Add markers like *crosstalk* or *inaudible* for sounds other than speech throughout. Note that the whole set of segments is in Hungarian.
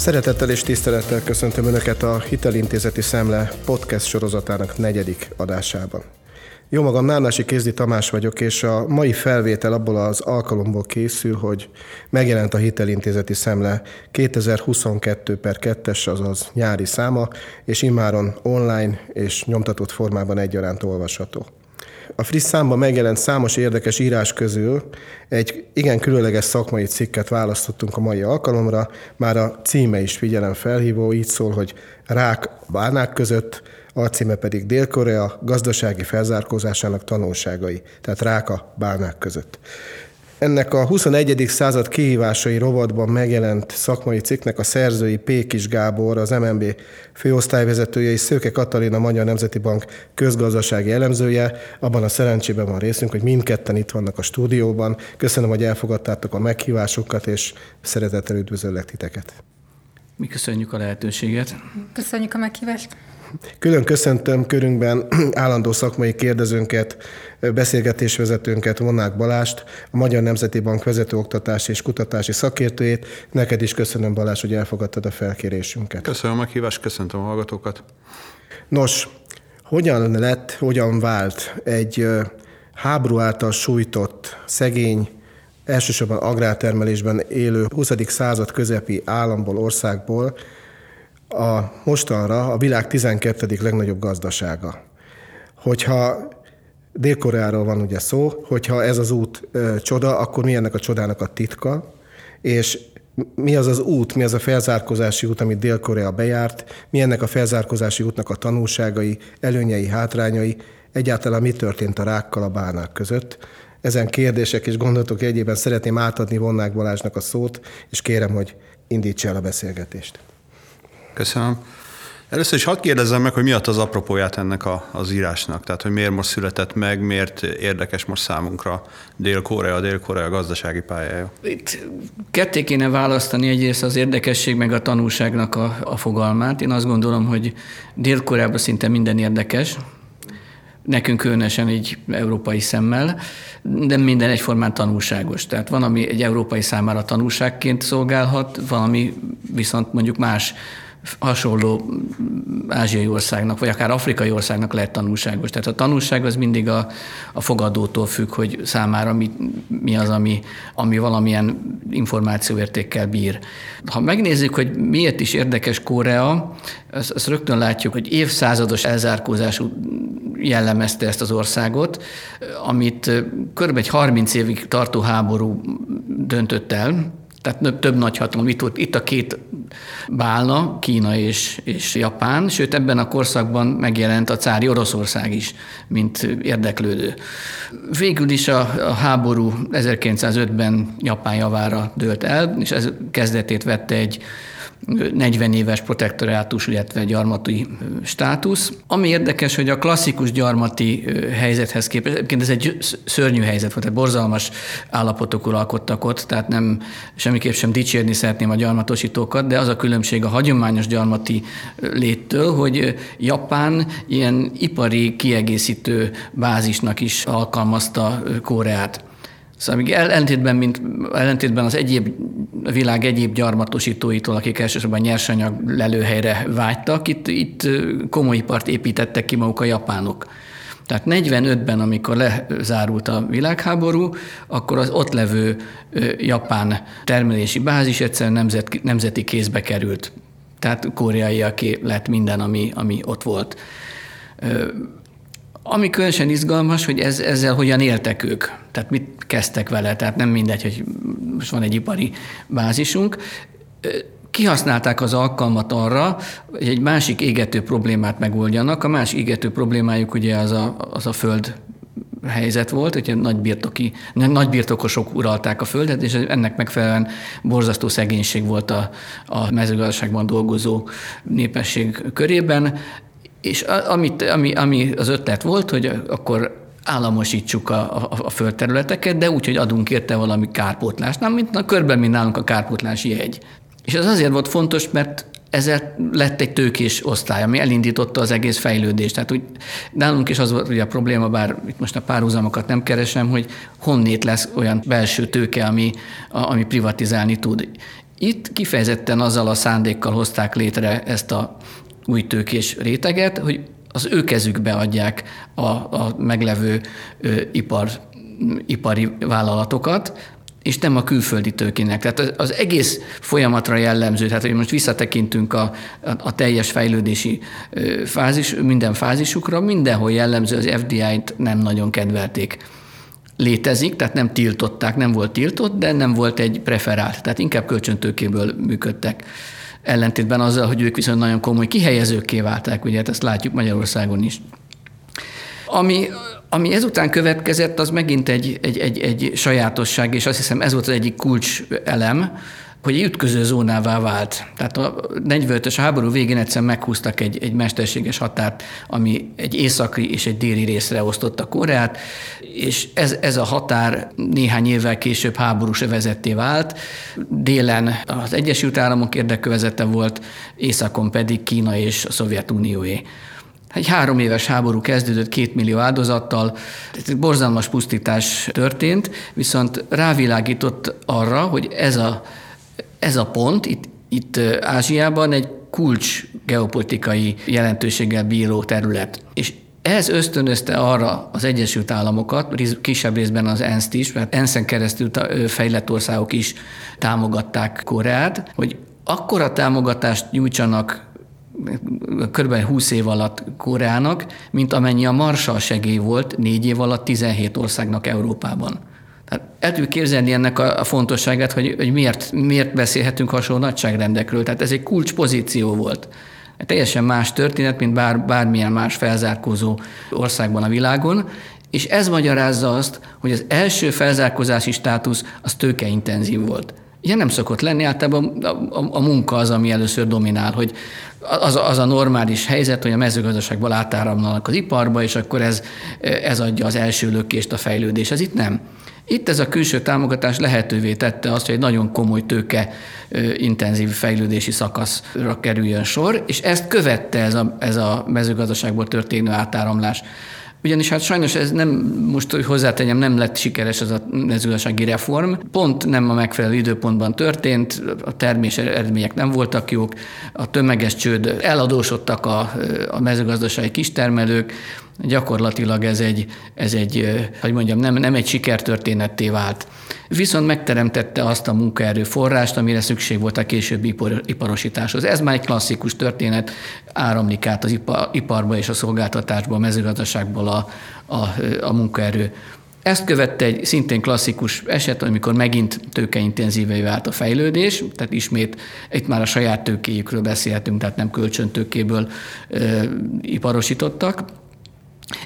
Szeretettel és tisztelettel köszöntöm Önöket a Hitelintézeti Szemle podcast sorozatának negyedik adásában. Jó magam, Nárnási Kézdi Tamás vagyok, és a mai felvétel abból az alkalomból készül, hogy megjelent a Hitelintézeti Szemle 2022 per 2-es, azaz nyári száma, és immáron online és nyomtatott formában egyaránt olvasható. A friss számban megjelent számos érdekes írás közül egy igen különleges szakmai cikket választottunk a mai alkalomra, már a címe is figyelem felhívó, így szól, hogy rák bánák között, alcíme pedig Dél-Korea gazdasági felzárkózásának tanulságai, tehát rák a bánák között. Ennek a 21. század kihívásai rovatban megjelent szakmai cikknek a szerzői Pékis Gábor, az MNB főosztályvezetője és Szőke Katalina Magyar Nemzeti Bank közgazdasági elemzője. Abban a szerencsében van részünk, hogy mindketten itt vannak a stúdióban. Köszönöm, hogy elfogadtátok a meghívásukat, és szeretettel üdvözöllek titeket. Mi köszönjük a lehetőséget. Köszönjük a meghívást. Külön köszöntöm körünkben *clears throat* állandó szakmai kérdezőnket, beszélgetésvezetőnket, Vonák Balást, a Magyar Nemzeti Bank vezetőoktatási és kutatási szakértőjét. Neked is köszönöm, Balázs, hogy elfogadtad a felkérésünket. Köszönöm a meghívást, köszöntöm a hallgatókat. Nos, hogyan lett, hogyan vált egy háború által sújtott, szegény, elsősorban agrártermelésben élő 20. század közepi államból, országból a mostanra a világ 12. legnagyobb gazdasága. Hogyha Dél-Koreáról van ugye szó, hogyha ez az út ö, csoda, akkor mi ennek a csodának a titka, és mi az az út, mi az a felzárkózási út, amit Dél-Korea bejárt, mi ennek a felzárkózási útnak a tanulságai, előnyei, hátrányai, egyáltalán mi történt a rákkal a bánák között. Ezen kérdések és gondolatok egyében szeretném átadni Vonnák Balázsnak a szót, és kérem, hogy indítsa el a beszélgetést. Köszönöm. Először is hadd kérdezzem meg, hogy mi az apropóját ennek a, az írásnak, tehát hogy miért most született meg, miért érdekes most számunkra Dél-Korea, Dél-Korea gazdasági pályája. Itt ketté kéne választani egyrészt az érdekesség meg a tanulságnak a, a fogalmát. Én azt gondolom, hogy Dél-Koreában szinte minden érdekes, nekünk különösen egy európai szemmel, de minden egyformán tanulságos. Tehát van, ami egy európai számára tanulságként szolgálhat, valami viszont mondjuk más hasonló ázsiai országnak, vagy akár afrikai országnak lehet tanulságos. Tehát a tanulság az mindig a, a fogadótól függ, hogy számára mi, mi az, ami, ami valamilyen információértékkel bír. Ha megnézzük, hogy miért is érdekes Korea, azt, azt rögtön látjuk, hogy évszázados elzárkózású jellemezte ezt az országot, amit kb. egy 30 évig tartó háború döntött el, tehát több nagy hatalom. Itt, itt a két bálna, Kína és, és Japán, sőt ebben a korszakban megjelent a cári Oroszország is, mint érdeklődő. Végül is a, a háború 1905-ben Japán javára dőlt el, és ez kezdetét vette egy 40 éves protektorátus, illetve gyarmati státusz. Ami érdekes, hogy a klasszikus gyarmati helyzethez képest, egyébként ez egy szörnyű helyzet volt, tehát borzalmas állapotok uralkodtak ott, tehát nem semmiképp sem dicsérni szeretném a gyarmatosítókat, de az a különbség a hagyományos gyarmati léttől, hogy Japán ilyen ipari kiegészítő bázisnak is alkalmazta Koreát. Szóval még ellentétben, mint, ellentétben az egyéb, a világ egyéb gyarmatosítóitól, akik elsősorban nyersanyag lelőhelyre vágytak, itt, itt komoly ipart építettek ki maguk a japánok. Tehát 45-ben, amikor lezárult a világháború, akkor az ott levő japán termelési bázis egyszerűen nemzet, nemzeti kézbe került. Tehát koreaiaké lett minden, ami, ami ott volt. Ami különösen izgalmas, hogy ez, ezzel hogyan éltek ők. Tehát mit kezdtek vele, tehát nem mindegy, hogy most van egy ipari bázisunk. Kihasználták az alkalmat arra, hogy egy másik égető problémát megoldjanak. A másik égető problémájuk ugye az a, az a föld helyzet volt, hogy nagy, birtoki, nagy birtokosok uralták a földet, és ennek megfelelően borzasztó szegénység volt a, a mezőgazdaságban dolgozó népesség körében. És amit, ami, ami az ötlet volt, hogy akkor államosítsuk a, a, a földterületeket, de úgy, hogy adunk érte valami kárpótlást. Nem, mint a körben, mint nálunk a kárpótlási jegy. És ez azért volt fontos, mert ezzel lett egy tőkés osztály, ami elindította az egész fejlődést. Tehát úgy nálunk is az volt ugye a probléma, bár itt most a párhuzamokat nem keresem, hogy honnét lesz olyan belső tőke, ami, ami privatizálni tud. Itt kifejezetten azzal a szándékkal hozták létre ezt a új tőkés réteget, hogy az ő kezükbe adják a, a meglevő ö, ipar, ipari vállalatokat, és nem a külföldi tőkének. Tehát az egész folyamatra jellemző, tehát hogy most visszatekintünk a, a, a teljes fejlődési fázis, minden fázisukra, mindenhol jellemző az FDI-t nem nagyon kedvelték. Létezik, tehát nem tiltották, nem volt tiltott, de nem volt egy preferált, tehát inkább kölcsöntőkéből működtek. Ellentétben azzal, hogy ők viszont nagyon komoly kihelyezőkké válták, ugye hát ezt látjuk Magyarországon is. Ami ami ezután következett, az megint egy, egy, egy, egy sajátosság, és azt hiszem ez volt az egyik kulcs elem, hogy egy ütköző zónává vált. Tehát a 45-ös háború végén egyszer meghúztak egy, egy mesterséges határt, ami egy északi és egy déli részre osztotta Koreát, és ez, ez a határ néhány évvel később háborús vezetté vált. Délen az Egyesült Államok érdekövezete volt, északon pedig Kína és a Szovjetunióé. Egy három éves háború kezdődött két millió áldozattal, egy borzalmas pusztítás történt, viszont rávilágított arra, hogy ez a, ez a pont itt, itt Ázsiában egy kulcs geopolitikai jelentőséggel bíró terület. És ez ösztönözte arra az Egyesült Államokat, kisebb részben az ENSZ-t is, mert ENSZ-en keresztül fejlett országok is támogatták Koreát, hogy akkora támogatást nyújtsanak kb. 20 év alatt Koreának, mint amennyi a Marshall segély volt négy év alatt 17 országnak Európában. Tehát el tudjuk képzelni ennek a, fontosságát, hogy, hogy miért, miért beszélhetünk hasonló nagyságrendekről. Tehát ez egy kulcspozíció volt. Teljesen más történet, mint bár, bármilyen más felzárkózó országban a világon, és ez magyarázza azt, hogy az első felzárkózási státusz az tőkeintenzív volt. Ilyen nem szokott lenni, általában a, a, a munka az, ami először dominál, hogy az, az a normális helyzet, hogy a mezőgazdaságból átáramlanak az iparba, és akkor ez, ez adja az első lökést a fejlődés. Ez itt nem. Itt ez a külső támogatás lehetővé tette azt, hogy egy nagyon komoly tőke intenzív fejlődési szakaszra kerüljön sor, és ezt követte ez a, ez a mezőgazdaságból történő átáramlás. Ugyanis hát sajnos ez nem, most hogy hozzátegyem, nem lett sikeres ez a mezőgazdasági reform. Pont nem a megfelelő időpontban történt, a termés eredmények nem voltak jók, a tömeges csőd, eladósodtak a, a mezőgazdasági kistermelők, gyakorlatilag ez egy, ez egy hogy mondjam, nem, nem egy sikertörténetté vált. Viszont megteremtette azt a munkaerő forrást, amire szükség volt a későbbi ipar, iparosításhoz. Ez már egy klasszikus történet, áramlik át az iparba és a szolgáltatásba, a mezőgazdaságból a, a, a munkaerő. Ezt követte egy szintén klasszikus eset, amikor megint tőkeintenzívei vált a fejlődés, tehát ismét itt már a saját tőkéjükről beszélhetünk, tehát nem kölcsöntőkéből e, iparosítottak.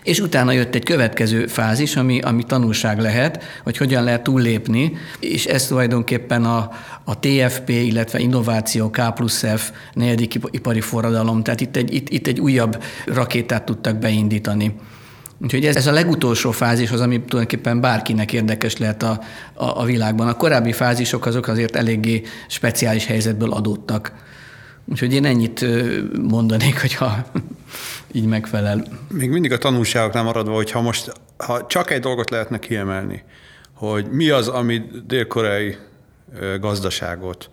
És utána jött egy következő fázis, ami, ami tanulság lehet, hogy hogyan lehet túllépni, és ez tulajdonképpen a, a TFP, illetve innováció K plusz F negyedik ipari forradalom, tehát itt egy, itt, itt egy újabb rakétát tudtak beindítani. Úgyhogy ez, ez a legutolsó fázis az, ami tulajdonképpen bárkinek érdekes lehet a, a, a világban. A korábbi fázisok azok azért eléggé speciális helyzetből adódtak. Úgyhogy én ennyit mondanék, hogyha így megfelel. Még mindig a tanulságoknál maradva, hogy ha most ha csak egy dolgot lehetne kiemelni, hogy mi az, ami dél-koreai gazdaságot,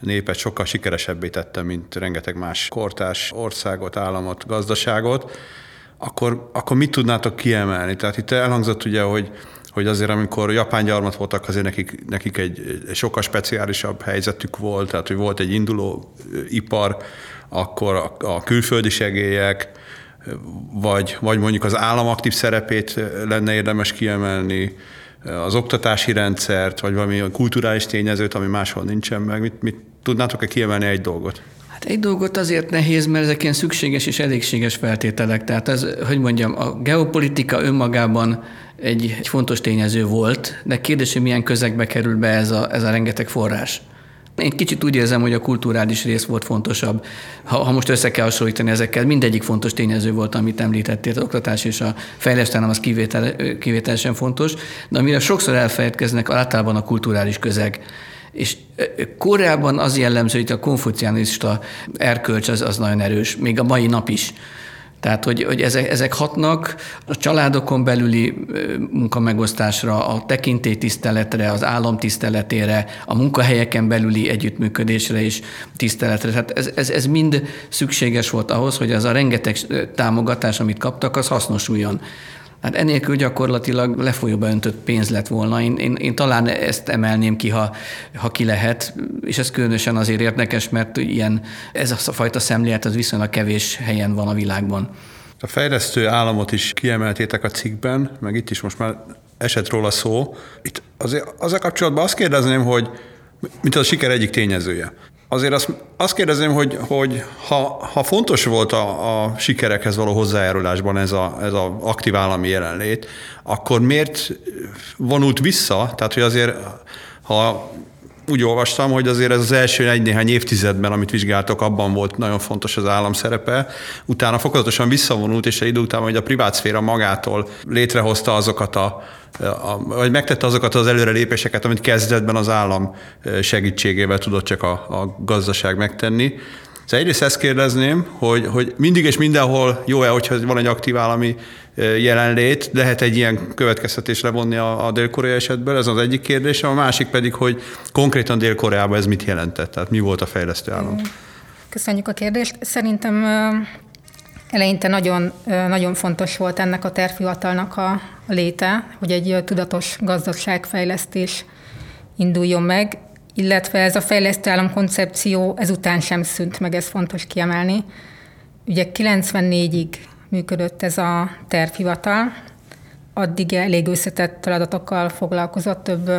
népet sokkal sikeresebbé tette, mint rengeteg más kortás országot, államot, gazdaságot, akkor, akkor mit tudnátok kiemelni? Tehát itt elhangzott ugye, hogy hogy azért amikor japán gyarmat voltak, azért nekik, nekik egy, egy sokkal speciálisabb helyzetük volt, tehát hogy volt egy induló ipar, akkor a, a külföldi segélyek, vagy, vagy mondjuk az állam aktív szerepét lenne érdemes kiemelni, az oktatási rendszert, vagy valami kulturális tényezőt, ami máshol nincsen meg. Mit, mit tudnátok-e kiemelni egy dolgot? Hát egy dolgot azért nehéz, mert ezek ilyen szükséges és elégséges feltételek. Tehát ez, hogy mondjam, a geopolitika önmagában egy, egy fontos tényező volt, de kérdés, hogy milyen közegbe kerül be ez a, ez a rengeteg forrás. Én kicsit úgy érzem, hogy a kulturális rész volt fontosabb. Ha, ha most össze kell hasonlítani ezekkel, mindegyik fontos tényező volt, amit említettél, az oktatás és a fejlesztésem az kivétel, kivételesen fontos, de amire sokszor elfelejtkeznek, általában a kulturális közeg. És Koreában az jellemző, hogy a konfucianista erkölcs az, az nagyon erős, még a mai nap is. Tehát, hogy, hogy ezek, ezek hatnak a családokon belüli munkamegosztásra, a tekintélytiszteletre, az állam tiszteletére, a munkahelyeken belüli együttműködésre és tiszteletre. Tehát ez, ez, ez mind szükséges volt ahhoz, hogy az a rengeteg támogatás, amit kaptak, az hasznosuljon. Hát enélkül gyakorlatilag lefolyóba öntött pénz lett volna. Én, én, én talán ezt emelném ki, ha, ha ki lehet, és ez különösen azért érdekes, mert ilyen, ez a fajta szemlélet az viszonylag kevés helyen van a világban. A fejlesztő államot is kiemeltétek a cikkben, meg itt is most már esett róla szó. Itt azért, a kapcsolatban azt kérdezném, hogy mint a siker egyik tényezője azért azt, azt kérdezem, hogy, hogy ha, ha fontos volt a, a sikerekhez való hozzájárulásban ez a, ez a aktív állami jelenlét, akkor miért vonult vissza? Tehát, hogy azért, ha úgy olvastam, hogy azért ez az első egy-néhány évtizedben, amit vizsgáltok, abban volt nagyon fontos az állam szerepe. Utána fokozatosan visszavonult, és egy idő után, hogy a privát szféra magától létrehozta azokat a, a vagy megtette azokat az előrelépéseket, amit kezdetben az állam segítségével tudott csak a, a gazdaság megtenni. Szóval egyrészt ezt kérdezném, hogy, hogy mindig és mindenhol jó-e, hogyha van egy aktív állami jelenlét, lehet egy ilyen következtetés levonni a, a dél-korea esetből, ez az egyik kérdés, a másik pedig, hogy konkrétan Dél-Koreában ez mit jelentett, tehát mi volt a fejlesztő állam? Köszönjük a kérdést. Szerintem eleinte nagyon, nagyon fontos volt ennek a tervhivatalnak a léte, hogy egy tudatos gazdaságfejlesztés induljon meg, illetve ez a fejlesztő állam koncepció ezután sem szűnt meg, ez fontos kiemelni. Ugye 94-ig működött ez a tervhivatal, addig elég összetett feladatokkal foglalkozott, több,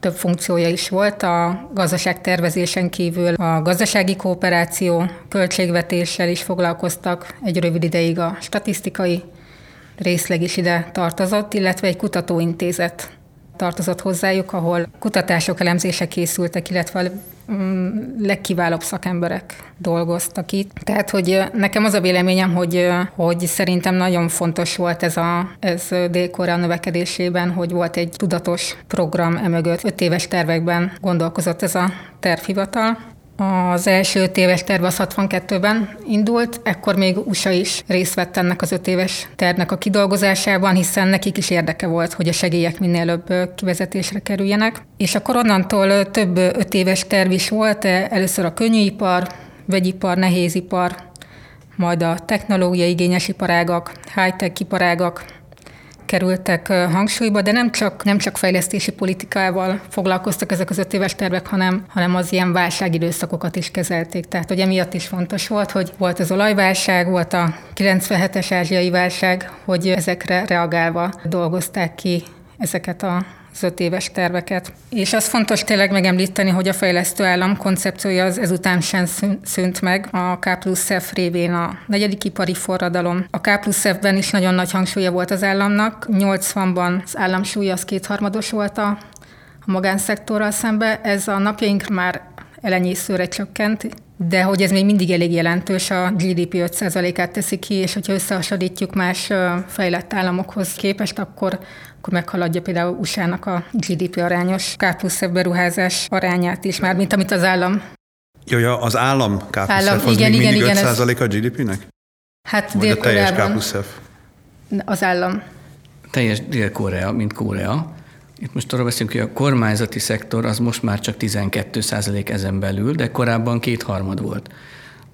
több funkciója is volt. A gazdaság tervezésen kívül a gazdasági kooperáció, költségvetéssel is foglalkoztak, egy rövid ideig a statisztikai részleg is ide tartozott, illetve egy kutatóintézet tartozott hozzájuk, ahol kutatások, elemzések készültek, illetve mm, legkiválóbb szakemberek dolgoztak itt. Tehát, hogy nekem az a véleményem, hogy, hogy szerintem nagyon fontos volt ez a ez dél növekedésében, hogy volt egy tudatos program emögött. Öt éves tervekben gondolkozott ez a tervhivatal, az első öt éves terv az 62-ben indult, ekkor még USA is részt vett ennek az öt éves tervnek a kidolgozásában, hiszen nekik is érdeke volt, hogy a segélyek minél előbb kivezetésre kerüljenek. És akkor onnantól több öt éves terv is volt, először a könnyűipar, vegyipar, nehézipar, majd a technológiai igényes iparágak, high-tech iparágak, kerültek hangsúlyba, de nem csak, nem csak fejlesztési politikával foglalkoztak ezek az öt éves tervek, hanem, hanem az ilyen válságidőszakokat is kezelték. Tehát, hogy emiatt is fontos volt, hogy volt az olajválság, volt a 97-es ázsiai válság, hogy ezekre reagálva dolgozták ki ezeket a az öt éves terveket. És az fontos tényleg megemlíteni, hogy a fejlesztő állam koncepciója az ezután sem szűnt meg. A K plusz F révén a negyedik ipari forradalom. A K plusz F-ben is nagyon nagy hangsúlya volt az államnak. 80-ban az állam súlya az kétharmados volt a, magánszektorral szembe. Ez a napjaink már elenyészőre csökkent, de hogy ez még mindig elég jelentős, a GDP 5%-át teszi ki, és hogyha összehasonlítjuk más fejlett államokhoz képest, akkor, akkor meghaladja például USA-nak a GDP arányos K plusz beruházás arányát is, már mint amit az állam. Jó, ja, az állam K plusz állam, F, az igen, még igen, mindig igen, 5% a GDP-nek? Hát Vagy a teljes K plusz F? Az állam. Teljes Dél-Korea, mint Korea. Itt most arról beszélünk, hogy a kormányzati szektor az most már csak 12% ezen belül, de korábban kétharmad volt.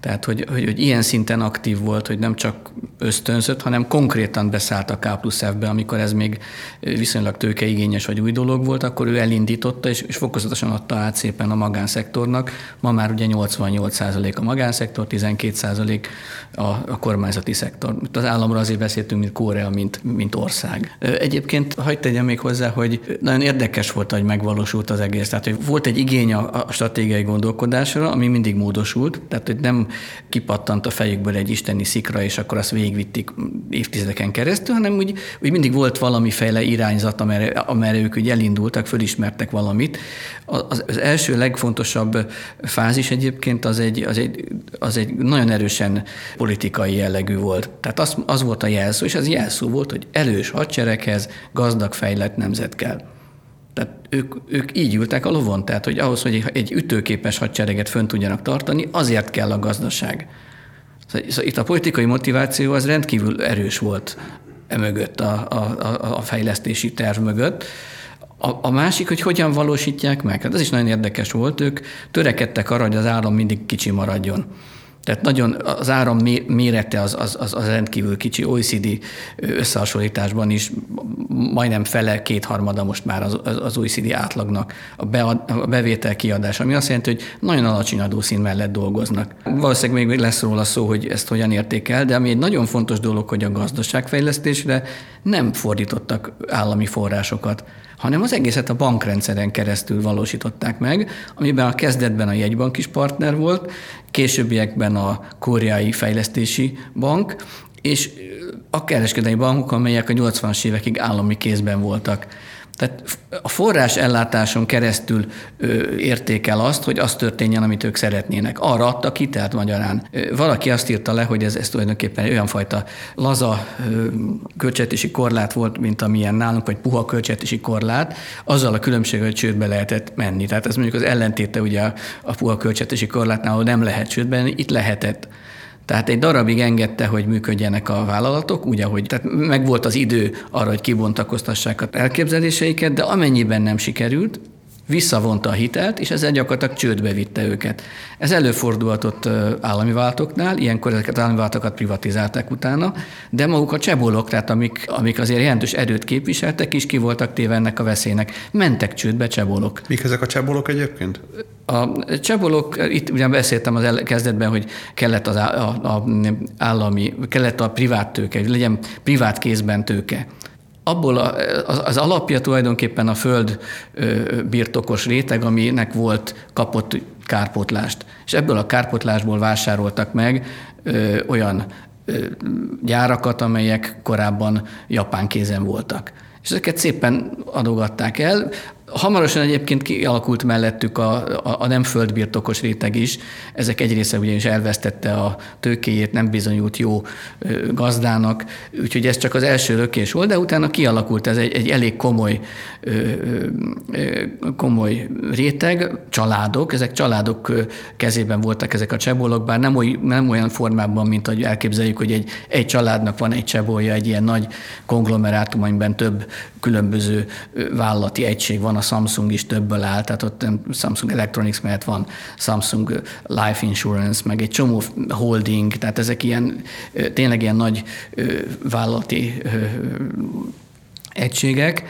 Tehát, hogy, hogy, hogy ilyen szinten aktív volt, hogy nem csak ösztönzött, hanem konkrétan beszállt a K plusz F-be, amikor ez még viszonylag tőkeigényes vagy új dolog volt, akkor ő elindította, és, és fokozatosan adta át szépen a magánszektornak. Ma már ugye 88% a magánszektor, 12% a, a kormányzati szektor. Itt az államra azért beszéltünk, mint Korea, mint, mint ország. Egyébként hagyd tegyem még hozzá, hogy nagyon érdekes volt, hogy megvalósult az egész. Tehát, hogy volt egy igény a, a stratégiai gondolkodásra, ami mindig módosult, tehát, hogy nem kipattant a fejükből egy isteni szikra, és akkor azt végigvitték évtizedeken keresztül, hanem úgy, úgy mindig volt valamiféle irányzat, amerre, amerre ők úgy elindultak, fölismertek valamit. Az, az első legfontosabb fázis egyébként az egy, az egy, az egy nagyon erősen politikai jellegű volt. Tehát az, az volt a jelszó, és az jelszó volt, hogy elős hadsereghez gazdag, fejlett nemzet kell. Tehát ők, ők így ültek a lovon, tehát hogy ahhoz, hogy egy ütőképes hadsereget fönn tudjanak tartani, azért kell a gazdaság. Szóval, szóval itt a politikai motiváció az rendkívül erős volt mögött, a, a, a fejlesztési terv mögött. A, a másik, hogy hogyan valósítják meg. Hát ez is nagyon érdekes volt. Ők törekedtek arra, hogy az áram mindig kicsi maradjon. Tehát nagyon az áram mérete az, az, az, az rendkívül kicsi. OECD összehasonlításban is majdnem fele, kétharmada most már az, az OECD átlagnak a, be, a bevétel kiadás, ami azt jelenti, hogy nagyon alacsony adószín mellett dolgoznak. Valószínűleg még lesz róla szó, hogy ezt hogyan értékel, de ami egy nagyon fontos dolog, hogy a gazdaságfejlesztésre nem fordítottak állami forrásokat hanem az egészet a bankrendszeren keresztül valósították meg, amiben a kezdetben a jegybank is partner volt, későbbiekben a Koreai Fejlesztési Bank, és a kereskedelmi bankok, amelyek a 80-as évekig állami kézben voltak. Tehát a forrás ellátáson keresztül értékel azt, hogy az történjen, amit ők szeretnének. Arra adtak hitelt magyarán. Valaki azt írta le, hogy ez, ez tulajdonképpen olyan fajta laza költségvetési korlát volt, mint amilyen nálunk, vagy puha költségvetési korlát, azzal a különbség, hogy csődbe lehetett menni. Tehát ez mondjuk az ellentéte ugye a puha költségvetési korlátnál, ahol nem lehet csődbe menni, itt lehetett. Tehát egy darabig engedte, hogy működjenek a vállalatok, úgy, ahogy tehát megvolt az idő arra, hogy kibontakoztassák az elképzeléseiket, de amennyiben nem sikerült, visszavonta a hitelt, és ezzel gyakorlatilag csődbe vitte őket. Ez előfordulhatott állami váltoknál, ilyenkor ezeket állami váltokat privatizálták utána, de maguk a csebolok, tehát amik, amik azért jelentős erőt képviseltek, is ki voltak téve ennek a veszélynek. Mentek csődbe csebolok. Mik ezek a csebolok egyébként? A csebolok, itt ugye beszéltem az kezdetben, hogy kellett az állami, kellett a privát tőke, hogy legyen privát kézben tőke abból a, az, az alapja tulajdonképpen a föld birtokos réteg, aminek volt kapott kárpotlást. És ebből a kárpotlásból vásároltak meg ö, olyan ö, gyárakat, amelyek korábban japán kézen voltak. És ezeket szépen adogatták el. Hamarosan egyébként kialakult mellettük a, a, a nem földbirtokos réteg is. Ezek egy része ugyanis elvesztette a tőkéjét, nem bizonyult jó gazdának, úgyhogy ez csak az első lökés volt, de utána kialakult ez egy, egy elég komoly, komoly réteg, családok, ezek családok kezében voltak ezek a csebolok, bár nem, oly, nem olyan formában, mint hogy elképzeljük, hogy egy, egy családnak van egy csebolja, egy ilyen nagy konglomerátum, amiben több különböző vállalati egység van, Samsung is többből áll, tehát ott Samsung Electronics mellett van Samsung Life Insurance, meg egy csomó holding, tehát ezek ilyen tényleg ilyen nagy vállalati egységek,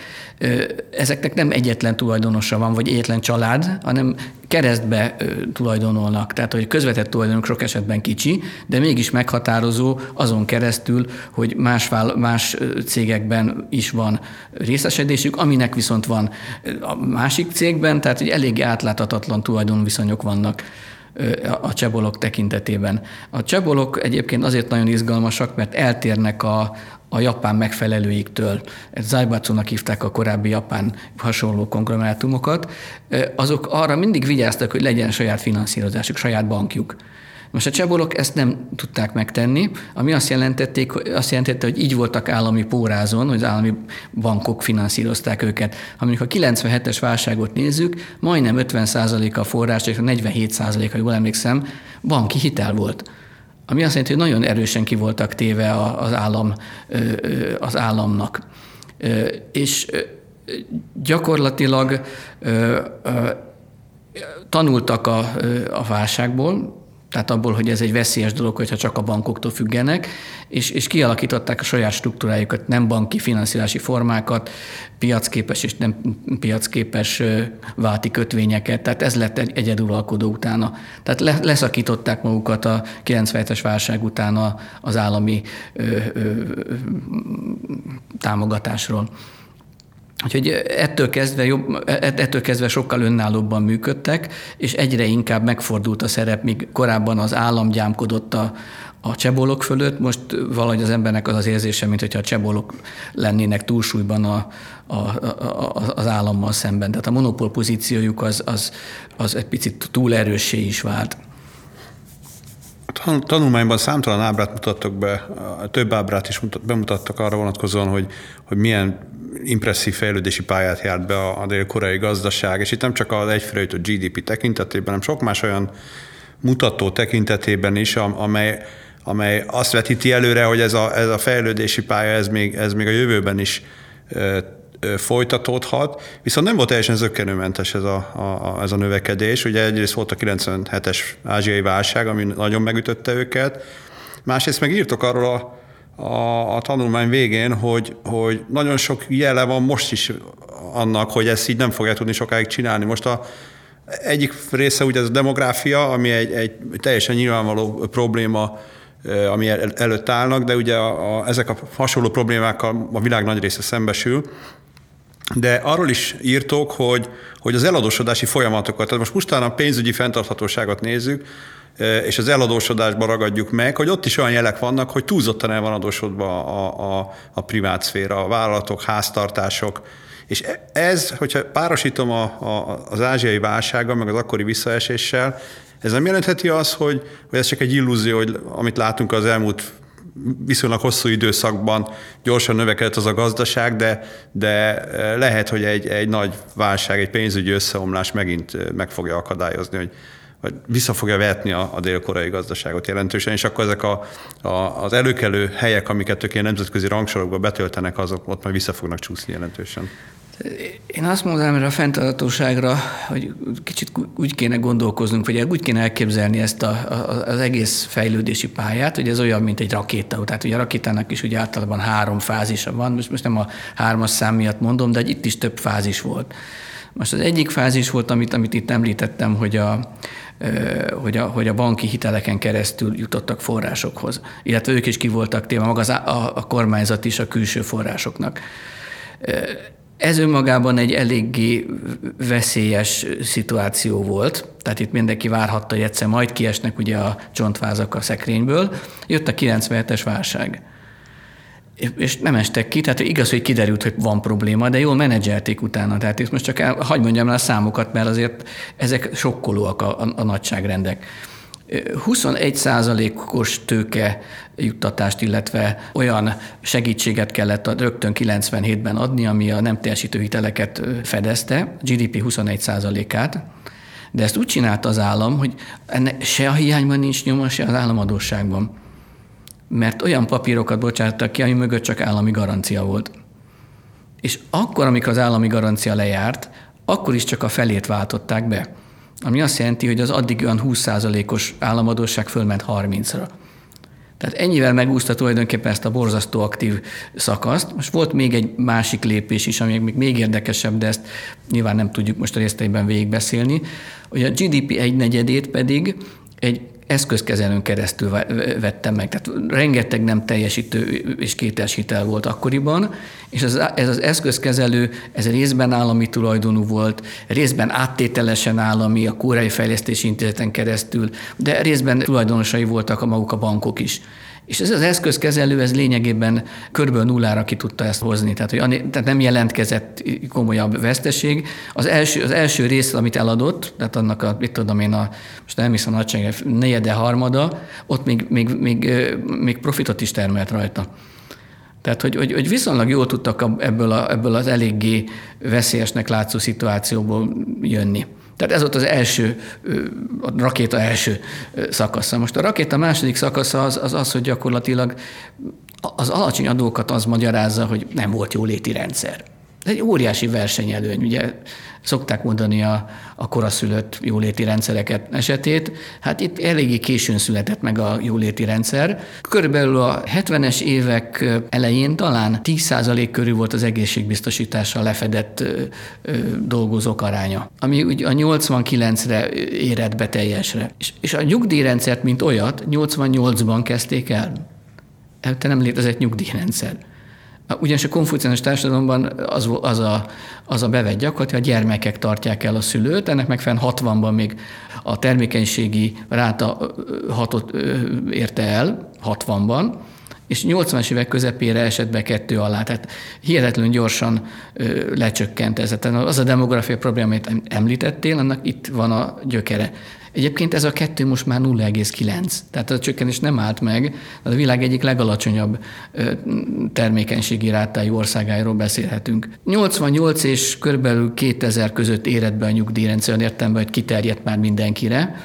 ezeknek nem egyetlen tulajdonosa van, vagy egyetlen család, hanem keresztbe tulajdonolnak. Tehát, hogy közvetett tulajdonok sok esetben kicsi, de mégis meghatározó azon keresztül, hogy más, más cégekben is van részesedésük, aminek viszont van a másik cégben, tehát hogy elég átláthatatlan tulajdonviszonyok vannak a csebolok tekintetében. A csebolok egyébként azért nagyon izgalmasak, mert eltérnek a, a japán megfelelőiktől. Zaibatsu-nak hívták a korábbi japán hasonló konglomerátumokat. Azok arra mindig vigyáztak, hogy legyen saját finanszírozásuk, saját bankjuk. Most a csebolok ezt nem tudták megtenni, ami azt, jelentették, azt jelentette, hogy így voltak állami pórázon, hogy az állami bankok finanszírozták őket. Ha mondjuk a 97-es válságot nézzük, majdnem 50% a forrás, és 47% ha jól emlékszem, banki hitel volt. Ami azt jelenti, hogy nagyon erősen ki voltak téve az, állam, az államnak. És gyakorlatilag tanultak a, a válságból, tehát abból, hogy ez egy veszélyes dolog, hogyha csak a bankoktól függenek, és, és kialakították a saját struktúrájukat, nem banki finanszírozási formákat, piacképes és nem piacképes válti kötvényeket, tehát ez lett egy egyeduralkodó utána. Tehát leszakították magukat a 97-es válság után az állami ö, ö, támogatásról. Úgyhogy ettől kezdve, jobb, ettől kezdve sokkal önállóbban működtek, és egyre inkább megfordult a szerep, míg korábban az állam gyámkodott a, a csebolok fölött, most valahogy az embernek az az érzése, mint hogyha a csebolok lennének túlsúlyban a, a, a, az állammal szemben. Tehát a monopól pozíciójuk az, az, az egy picit túl erőssé is vált. Tanulmányban számtalan ábrát mutattak be, több ábrát is bemutattak arra vonatkozóan, hogy, hogy milyen impresszív fejlődési pályát járt be a, dél-koreai gazdaság, és itt nem csak az egyfőre GDP tekintetében, hanem sok más olyan mutató tekintetében is, amely, amely azt vetíti előre, hogy ez a, ez a fejlődési pálya, ez még, ez még a jövőben is folytatódhat, viszont nem volt teljesen zöggenőmentes ez a, a, ez a növekedés. Ugye egyrészt volt a 97-es ázsiai válság, ami nagyon megütötte őket, másrészt meg írtok arról a, a, a tanulmány végén, hogy, hogy nagyon sok jele van most is annak, hogy ezt így nem fogja tudni sokáig csinálni. Most a, egyik része ugye ez a demográfia, ami egy, egy teljesen nyilvánvaló probléma, ami el, előtt állnak, de ugye a, a, ezek a hasonló problémákkal a világ nagy része szembesül. De arról is írtok, hogy, hogy az eladósodási folyamatokat, tehát most pusztán a pénzügyi fenntarthatóságot nézzük, és az eladósodásba ragadjuk meg, hogy ott is olyan jelek vannak, hogy túlzottan el van adósodva a, a, a privát szféra, a vállalatok, háztartások, és e, ez, hogyha párosítom a, a, az ázsiai válsággal, meg az akkori visszaeséssel, ez nem jelentheti azt, hogy, hogy ez csak egy illúzió, hogy amit látunk az elmúlt viszonylag hosszú időszakban gyorsan növekedett az a gazdaság, de, de lehet, hogy egy, egy nagy válság, egy pénzügyi összeomlás megint meg fogja akadályozni, hogy, vagy vissza fogja vetni a, a dél-koreai gazdaságot jelentősen, és akkor ezek a, a, az előkelő helyek, amiket ők ilyen nemzetközi rangsorokba betöltenek, azok ott majd vissza fognak csúszni jelentősen. Én azt mondanám erre a fenntartatóságra, hogy kicsit úgy kéne gondolkoznunk, vagy úgy kéne elképzelni ezt a, a, az egész fejlődési pályát, hogy ez olyan, mint egy rakéta. Tehát ugye a rakétának is ugye általában három fázisa van, most, most nem a hármas szám miatt mondom, de itt is több fázis volt. Most az egyik fázis volt, amit, amit itt említettem, hogy a, hogy a, hogy a banki hiteleken keresztül jutottak forrásokhoz, illetve ők is ki voltak téve, maga az, a, a kormányzat is a külső forrásoknak. Ez önmagában egy eléggé veszélyes szituáció volt, tehát itt mindenki várhatta, hogy egyszer majd kiesnek ugye a csontvázak a szekrényből. Jött a 97-es válság. És nem estek ki, tehát igaz, hogy kiderült, hogy van probléma, de jól menedzselték utána. Tehát itt most csak el, hagyd mondjam el a számokat, mert azért ezek sokkolóak a, a, a nagyságrendek. 21% os tőke juttatást, illetve olyan segítséget kellett rögtön 97-ben adni, ami a nem teljesítő hiteleket fedezte, GDP 21% át de ezt úgy csinálta az állam, hogy ennek se a hiányban nincs nyoma, se az államadóságban. Mert olyan papírokat bocsátottak ki, ami mögött csak állami garancia volt. És akkor, amikor az állami garancia lejárt, akkor is csak a felét váltották be ami azt jelenti, hogy az addig olyan 20%-os államadóság fölment 30-ra. Tehát ennyivel megúszta tulajdonképpen ezt a borzasztó aktív szakaszt. Most volt még egy másik lépés is, ami még, még érdekesebb, de ezt nyilván nem tudjuk most a részteiben végigbeszélni, hogy a GDP egy negyedét pedig egy eszközkezelőn keresztül vettem meg. Tehát rengeteg nem teljesítő és kétes hitel volt akkoriban, és ez, ez az eszközkezelő, ez részben állami tulajdonú volt, részben áttételesen állami, a Kórai Fejlesztési Intézeten keresztül, de részben tulajdonosai voltak a maguk a bankok is. És ez az eszközkezelő, ez lényegében körülbelül nullára ki tudta ezt hozni, tehát, hogy tehát nem jelentkezett komolyabb veszteség. Az első, az első rész, amit eladott, tehát annak a, mit tudom én, a, most nem hiszem a nagyság, negyede, harmada, ott még, még, még, még profitot is termelt rajta. Tehát, hogy, hogy, hogy viszonylag jól tudtak ebből, a, ebből az eléggé veszélyesnek látszó szituációból jönni. Tehát ez volt az első, a rakéta első szakasza. Most a rakéta második szakasza az az, az hogy gyakorlatilag az alacsony adókat az magyarázza, hogy nem volt jóléti rendszer. Egy óriási versenyelőny, ugye szokták mondani a, a koraszülött jóléti rendszereket esetét. Hát itt eléggé későn született meg a jóléti rendszer. Körülbelül a 70-es évek elején talán 10% körül volt az egészségbiztosítással lefedett dolgozók aránya, ami ugye a 89-re érett be teljesre. És, és a nyugdíjrendszert, mint olyat, 88-ban kezdték el. Te nem létezett nyugdíjrendszer. Ugyanis a konfuciánus társadalomban az, az, a, az a bevett gyakorlat, hogy a gyermekek tartják el a szülőt, ennek megfelelően 60-ban még a termékenységi ráta hatot érte el, 60-ban, és 80-as évek közepére esett be kettő alá, tehát hihetetlenül gyorsan ö, lecsökkent ez. Tehát az a demográfia probléma, amit említettél, annak itt van a gyökere. Egyébként ez a kettő most már 0,9, tehát a csökkenés nem állt meg, a világ egyik legalacsonyabb termékenységi rátájú országáról beszélhetünk. 88 és körülbelül 2000 között érett be a nyugdíjrendszer, értem, hogy kiterjedt már mindenkire,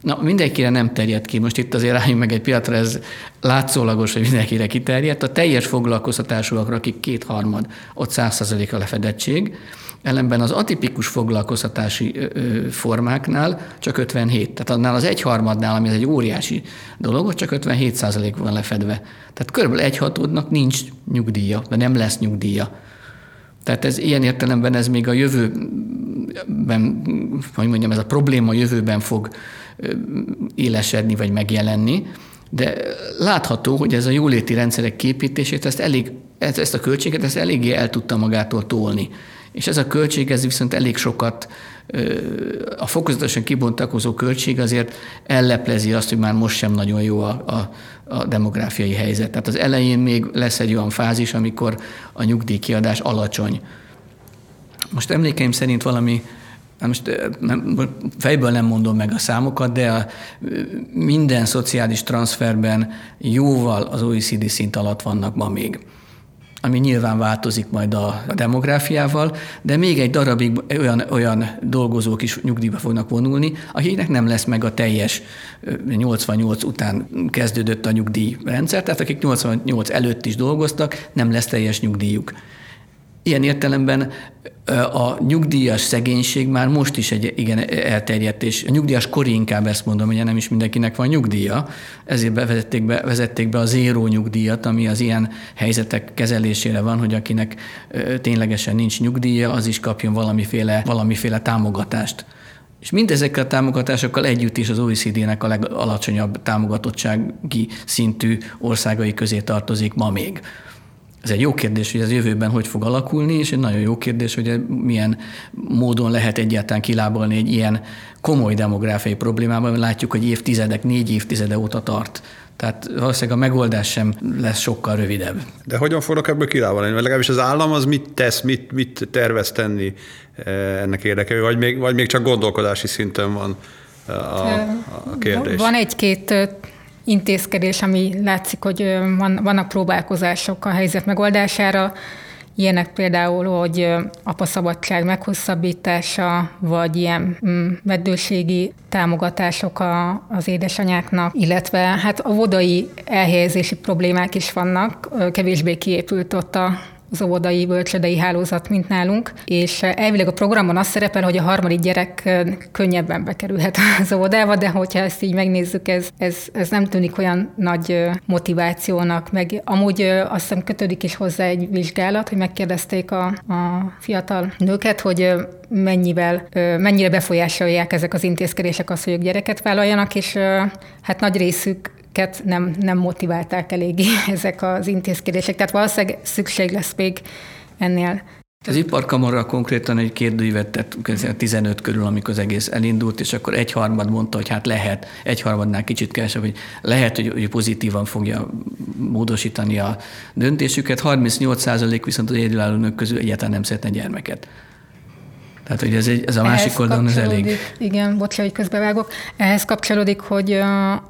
Na, mindenkire nem terjed ki. Most itt azért álljunk meg egy pillanatra, ez látszólagos, hogy mindenkire kiterjedt. A teljes foglalkoztatásúakra, akik kétharmad, ott 100% a lefedettség, ellenben az atipikus foglalkoztatási formáknál csak 57. Tehát annál az egyharmadnál, ami egy óriási dolog, ott csak 57 százalék van lefedve. Tehát körülbelül egyhatódnak nincs nyugdíja, de nem lesz nyugdíja. Tehát ez ilyen értelemben ez még a jövőben, hogy mondjam, ez a probléma jövőben fog élesedni vagy megjelenni, de látható, hogy ez a jóléti rendszerek képítését, ezt, elég, ezt a költséget ezt eléggé el tudta magától tolni. És ez a költség, ez viszont elég sokat, a fokozatosan kibontakozó költség azért elleplezi azt, hogy már most sem nagyon jó a, a, a demográfiai helyzet. Tehát az elején még lesz egy olyan fázis, amikor a nyugdíjkiadás alacsony. Most emlékeim szerint valami Hát most nem, fejből nem mondom meg a számokat, de a, minden szociális transferben jóval az OECD szint alatt vannak ma még ami nyilván változik majd a demográfiával, de még egy darabig olyan, olyan dolgozók is nyugdíjba fognak vonulni, akiknek nem lesz meg a teljes 88 után kezdődött a nyugdíjrendszer, tehát akik 88 előtt is dolgoztak, nem lesz teljes nyugdíjuk. Ilyen értelemben a nyugdíjas szegénység már most is egy igen elterjedt, és a nyugdíjas kori inkább ezt mondom, hogy nem is mindenkinek van nyugdíja, ezért bevezették be, vezették be a zéró nyugdíjat, ami az ilyen helyzetek kezelésére van, hogy akinek ténylegesen nincs nyugdíja, az is kapjon valamiféle, valamiféle támogatást. És mindezekkel a támogatásokkal együtt is az OECD-nek a legalacsonyabb támogatottsági szintű országai közé tartozik ma még. Ez egy jó kérdés, hogy ez jövőben hogy fog alakulni, és egy nagyon jó kérdés, hogy milyen módon lehet egyáltalán kilábalni egy ilyen komoly demográfiai problémában, mert látjuk, hogy évtizedek, négy évtizede óta tart. Tehát valószínűleg a megoldás sem lesz sokkal rövidebb. De hogyan fognak ebből kilábalni? Mert legalábbis az állam az mit tesz, mit, mit tervez tenni eh, ennek érdekében, vagy még, vagy még csak gondolkodási szinten van eh, a, a kérdés? Van egy-két intézkedés, ami látszik, hogy van, vannak próbálkozások a helyzet megoldására. Ilyenek például, hogy apaszabadság meghosszabbítása, vagy ilyen mm, meddőségi támogatások a, az édesanyáknak, illetve hát a vodai elhelyezési problémák is vannak, kevésbé kiépült ott a az óvodai, bölcsödei hálózat, mint nálunk, és elvileg a programban az szerepel, hogy a harmadik gyerek könnyebben bekerülhet *laughs* az óvodába, de hogyha ezt így megnézzük, ez, ez, ez nem tűnik olyan nagy motivációnak, meg amúgy azt hiszem kötődik is hozzá egy vizsgálat, hogy megkérdezték a, a fiatal nőket, hogy mennyivel, mennyire befolyásolják ezek az intézkedések azt, hogy ők gyereket vállaljanak, és hát nagy részük nem, nem motiválták eléggé *laughs* ezek az intézkedések. Tehát valószínűleg szükség lesz még ennél az iparkamara konkrétan egy kérdőívet tett 15 körül, amikor az egész elindult, és akkor egyharmad mondta, hogy hát lehet, egyharmadnál kicsit kevesebb, hogy lehet, hogy, hogy pozitívan fogja módosítani a döntésüket, 38% viszont az egyedülálló nők közül egyáltalán nem szeretne gyermeket. Tehát, hogy ez, egy, ez a másik oldalon ez elég. Igen, bocs, hogy közbevágok. Ehhez kapcsolódik, hogy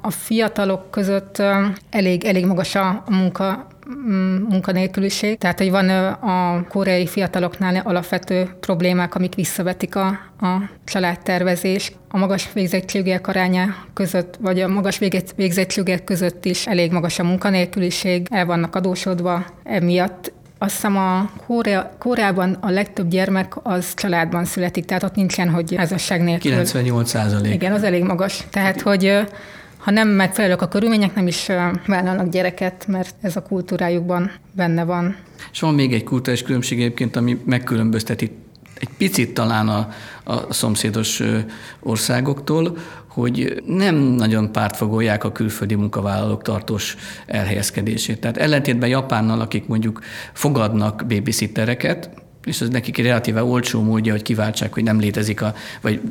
a fiatalok között elég, elég magas a munka mm, munkanélküliség. Tehát, hogy van a koreai fiataloknál alapvető problémák, amik visszavetik a, a családtervezés. A magas végzettségek aránya között, vagy a magas végzettségek között is elég magas a munkanélküliség, el vannak adósodva, emiatt azt hiszem a Korea, Koreában a legtöbb gyermek az családban születik, tehát ott nincsen, hogy házasság nélkül. 98 százalék. Igen, az elég magas. Tehát, hogy ha nem megfelelők a körülmények, nem is vállalnak gyereket, mert ez a kultúrájukban benne van. És van még egy kulturális különbség egyébként, ami megkülönbözteti egy picit talán a, a szomszédos országoktól, hogy nem nagyon pártfogolják a külföldi munkavállalók tartós elhelyezkedését. Tehát ellentétben Japánnal, akik mondjuk fogadnak babysittereket, és ez nekik relatíve olcsó módja, hogy kiváltsák, hogy nem létezik, a, vagy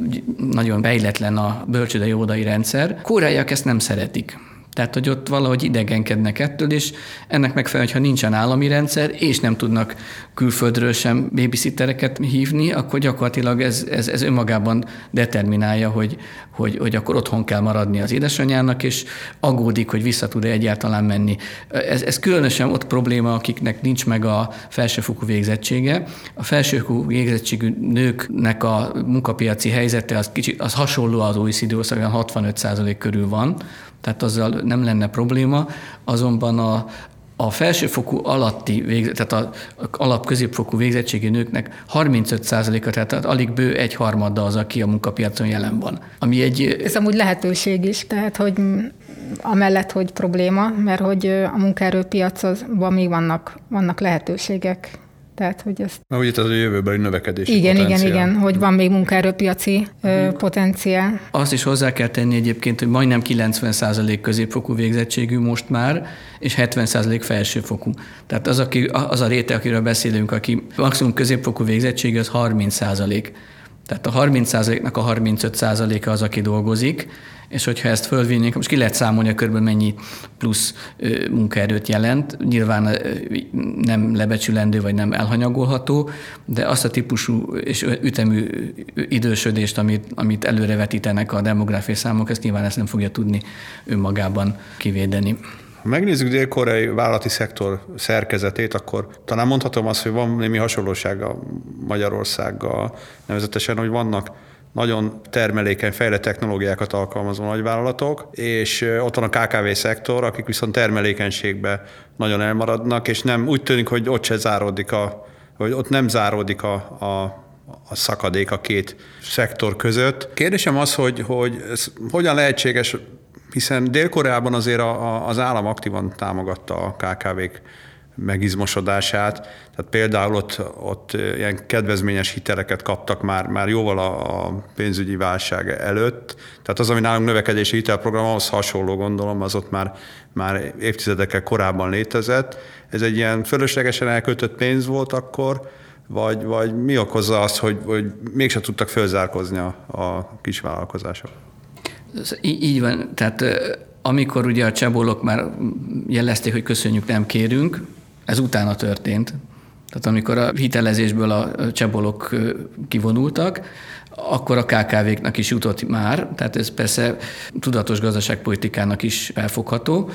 nagyon bejletlen a bölcsődei óvodai rendszer. Koreaiak ezt nem szeretik. Tehát, hogy ott valahogy idegenkednek ettől, és ennek megfelelően, ha nincsen állami rendszer, és nem tudnak külföldről sem babysittereket hívni, akkor gyakorlatilag ez, ez, ez önmagában determinálja, hogy, hogy, hogy akkor otthon kell maradni az édesanyának, és aggódik, hogy vissza tud-e egyáltalán menni. Ez, ez különösen ott probléma, akiknek nincs meg a felsőfokú végzettsége. A felsőfokú végzettségű nőknek a munkapiaci helyzete az, kicsit, az hasonló az OECD országban, 65% körül van, tehát azzal nem lenne probléma, azonban a, a felsőfokú alatti, tehát a alap-középfokú végzettségi nőknek 35%-a, tehát alig bő egy harmada az, aki a munkapiacon jelen van. Ami egy... Ez amúgy lehetőség is, tehát hogy amellett, hogy probléma, mert hogy a munkaerőpiacban még vannak, vannak lehetőségek. Tehát, hogy ezt... Na, ugye ez a jövőbeli növekedési Igen, potenciál. igen, igen, hogy van még munkaerőpiaci ö, potenciál. Azt is hozzá kell tenni egyébként, hogy majdnem 90% középfokú végzettségű most már, és 70% felsőfokú. Tehát az, aki, az a réte, akiről beszélünk, aki maximum középfokú végzettségű, az 30%. Tehát a 30%-nak a 35%-a az, aki dolgozik, és hogyha ezt fölvinnénk, most ki lehet számolni, hogy körülbelül mennyi plusz munkaerőt jelent. Nyilván nem lebecsülendő, vagy nem elhanyagolható, de azt a típusú és ütemű idősödést, amit, amit előrevetítenek a demográfiai számok, ezt nyilván ezt nem fogja tudni önmagában kivédeni. Ha megnézzük dél-koreai vállalati szektor szerkezetét, akkor talán mondhatom azt, hogy van némi hasonlóság a Magyarországgal, nevezetesen, hogy vannak nagyon termelékeny, fejlett technológiákat alkalmazó nagyvállalatok, és ott van a KKV szektor, akik viszont termelékenységbe nagyon elmaradnak, és nem úgy tűnik, hogy ott se záródik a, hogy ott nem záródik a, a, a szakadék a két szektor között. Kérdésem az, hogy, hogy ez hogyan lehetséges, hiszen Dél-Koreában azért a, a, az állam aktívan támogatta a KKV-k megizmosodását. Tehát például ott, ott ilyen kedvezményes hiteleket kaptak már, már jóval a, a pénzügyi válság előtt. Tehát az, ami nálunk növekedési hitelprogram, ahhoz hasonló gondolom, az ott már, már évtizedekkel korábban létezett. Ez egy ilyen fölöslegesen elköltött pénz volt akkor, vagy, vagy mi okozza azt, hogy, hogy mégsem tudtak fölzárkozni a, a kisvállalkozások? Így van, tehát amikor ugye a csebolok már jelezték, hogy köszönjük, nem kérünk, ez utána történt. Tehát amikor a hitelezésből a csebolok kivonultak, akkor a KKV-knak is jutott már, tehát ez persze tudatos gazdaságpolitikának is felfogható,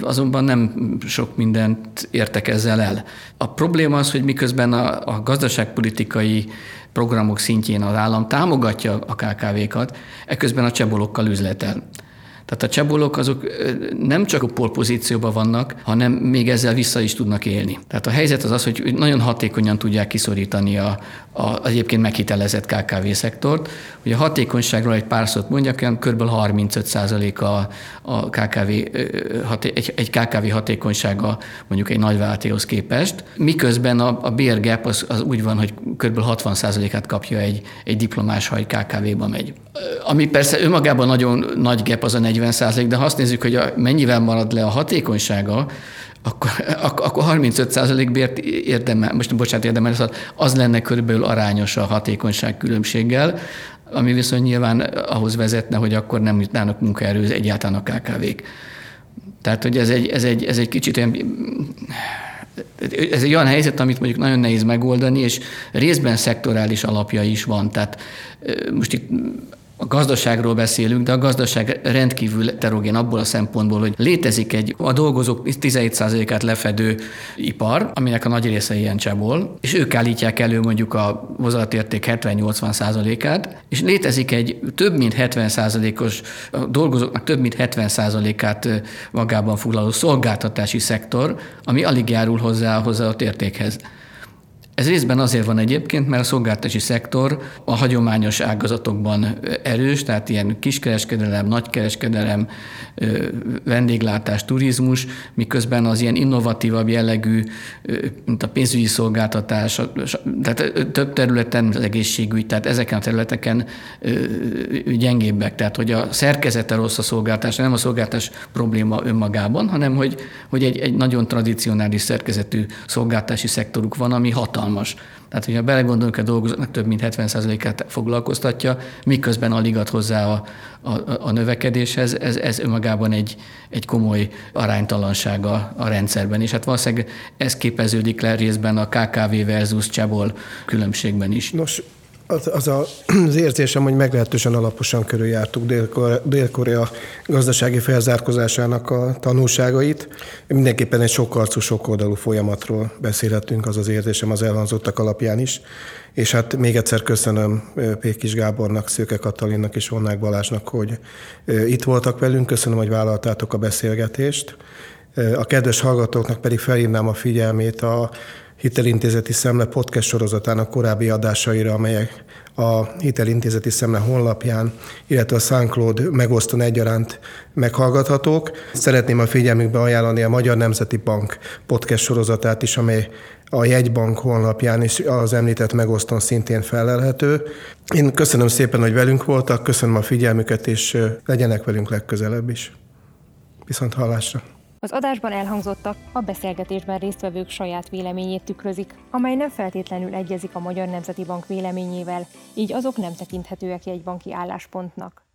azonban nem sok mindent értek ezzel el. A probléma az, hogy miközben a, a gazdaságpolitikai programok szintjén az állam támogatja a KKV-kat, ekközben a csebolokkal üzletel. Tehát a csebolok azok nem csak a polpozícióban vannak, hanem még ezzel vissza is tudnak élni. Tehát a helyzet az az, hogy nagyon hatékonyan tudják kiszorítani a, a, egyébként meghitelezett KKV szektort. Ugye a hatékonyságról egy pár szót mondjak, olyan kb. 35 a, a KKV, egy, egy KKV hatékonysága mondjuk egy nagyváltéhoz képest, miközben a, a beer gap az, az úgy van, hogy kb. 60 át kapja egy, egy diplomás, ha egy KKV-ba megy. Ami persze önmagában nagyon nagy gap az a 40 de ha azt nézzük, hogy a, mennyivel marad le a hatékonysága, akkor, akkor 35% bért érdemel, most bocsánat, érdemel, szóval az lenne körülbelül arányos a hatékonyság különbséggel, ami viszont nyilván ahhoz vezetne, hogy akkor nem jutnának munkaerő egyáltalán a KKV-k. Tehát, hogy ez egy, ez egy, ez egy kicsit olyan, ez egy olyan helyzet, amit mondjuk nagyon nehéz megoldani, és részben szektorális alapja is van. Tehát most itt a gazdaságról beszélünk, de a gazdaság rendkívül heterogén abból a szempontból, hogy létezik egy a dolgozók 17%-át lefedő ipar, aminek a nagy része ilyen csából, és ők állítják elő mondjuk a hozatérték 70-80%-át, és létezik egy több mint 70%-os, a dolgozóknak több mint 70%-át magában foglaló szolgáltatási szektor, ami alig járul hozzá a hozzáadott értékhez. Ez részben azért van egyébként, mert a szolgáltatási szektor a hagyományos ágazatokban erős, tehát ilyen kiskereskedelem, nagykereskedelem, vendéglátás, turizmus, miközben az ilyen innovatívabb jellegű, mint a pénzügyi szolgáltatás, tehát több területen az egészségügy, tehát ezeken a területeken gyengébbek. Tehát, hogy a szerkezete rossz a szolgáltatás, nem a szolgáltatás probléma önmagában, hanem hogy, hogy egy, egy nagyon tradicionális szerkezetű szolgáltási szektoruk van, ami hatalmas hatalmas. Tehát, hogyha belegondolunk, a dolgozóknak több mint 70%-át foglalkoztatja, miközben alig ad hozzá a, a, a növekedéshez, ez, ez önmagában egy, egy komoly aránytalansága a rendszerben. És hát valószínűleg ez képeződik le részben a KKV versus Csebol különbségben is. Nos, az, az a, az érzésem, hogy meglehetősen alaposan körüljártuk Dél-Korea, gazdasági felzárkozásának a tanulságait. Mindenképpen egy sokarcú, sokoldalú folyamatról beszélhetünk, az az érzésem az elhangzottak alapján is. És hát még egyszer köszönöm Pékis Gábornak, Szőke Katalinnak és Onnák Balázsnak, hogy itt voltak velünk. Köszönöm, hogy vállaltátok a beszélgetést. A kedves hallgatóknak pedig felhívnám a figyelmét a Hitelintézeti Szemle podcast sorozatának korábbi adásaira, amelyek a Hitelintézeti Szemle honlapján, illetve a SoundCloud megosztón egyaránt meghallgathatók. Szeretném a figyelmükbe ajánlani a Magyar Nemzeti Bank podcast sorozatát is, amely a jegybank honlapján is az említett megosztón szintén felelhető. Én köszönöm szépen, hogy velünk voltak, köszönöm a figyelmüket, és legyenek velünk legközelebb is. Viszont hallásra! Az adásban elhangzottak a beszélgetésben résztvevők saját véleményét tükrözik, amely nem feltétlenül egyezik a Magyar Nemzeti Bank véleményével, így azok nem tekinthetőek egy banki álláspontnak.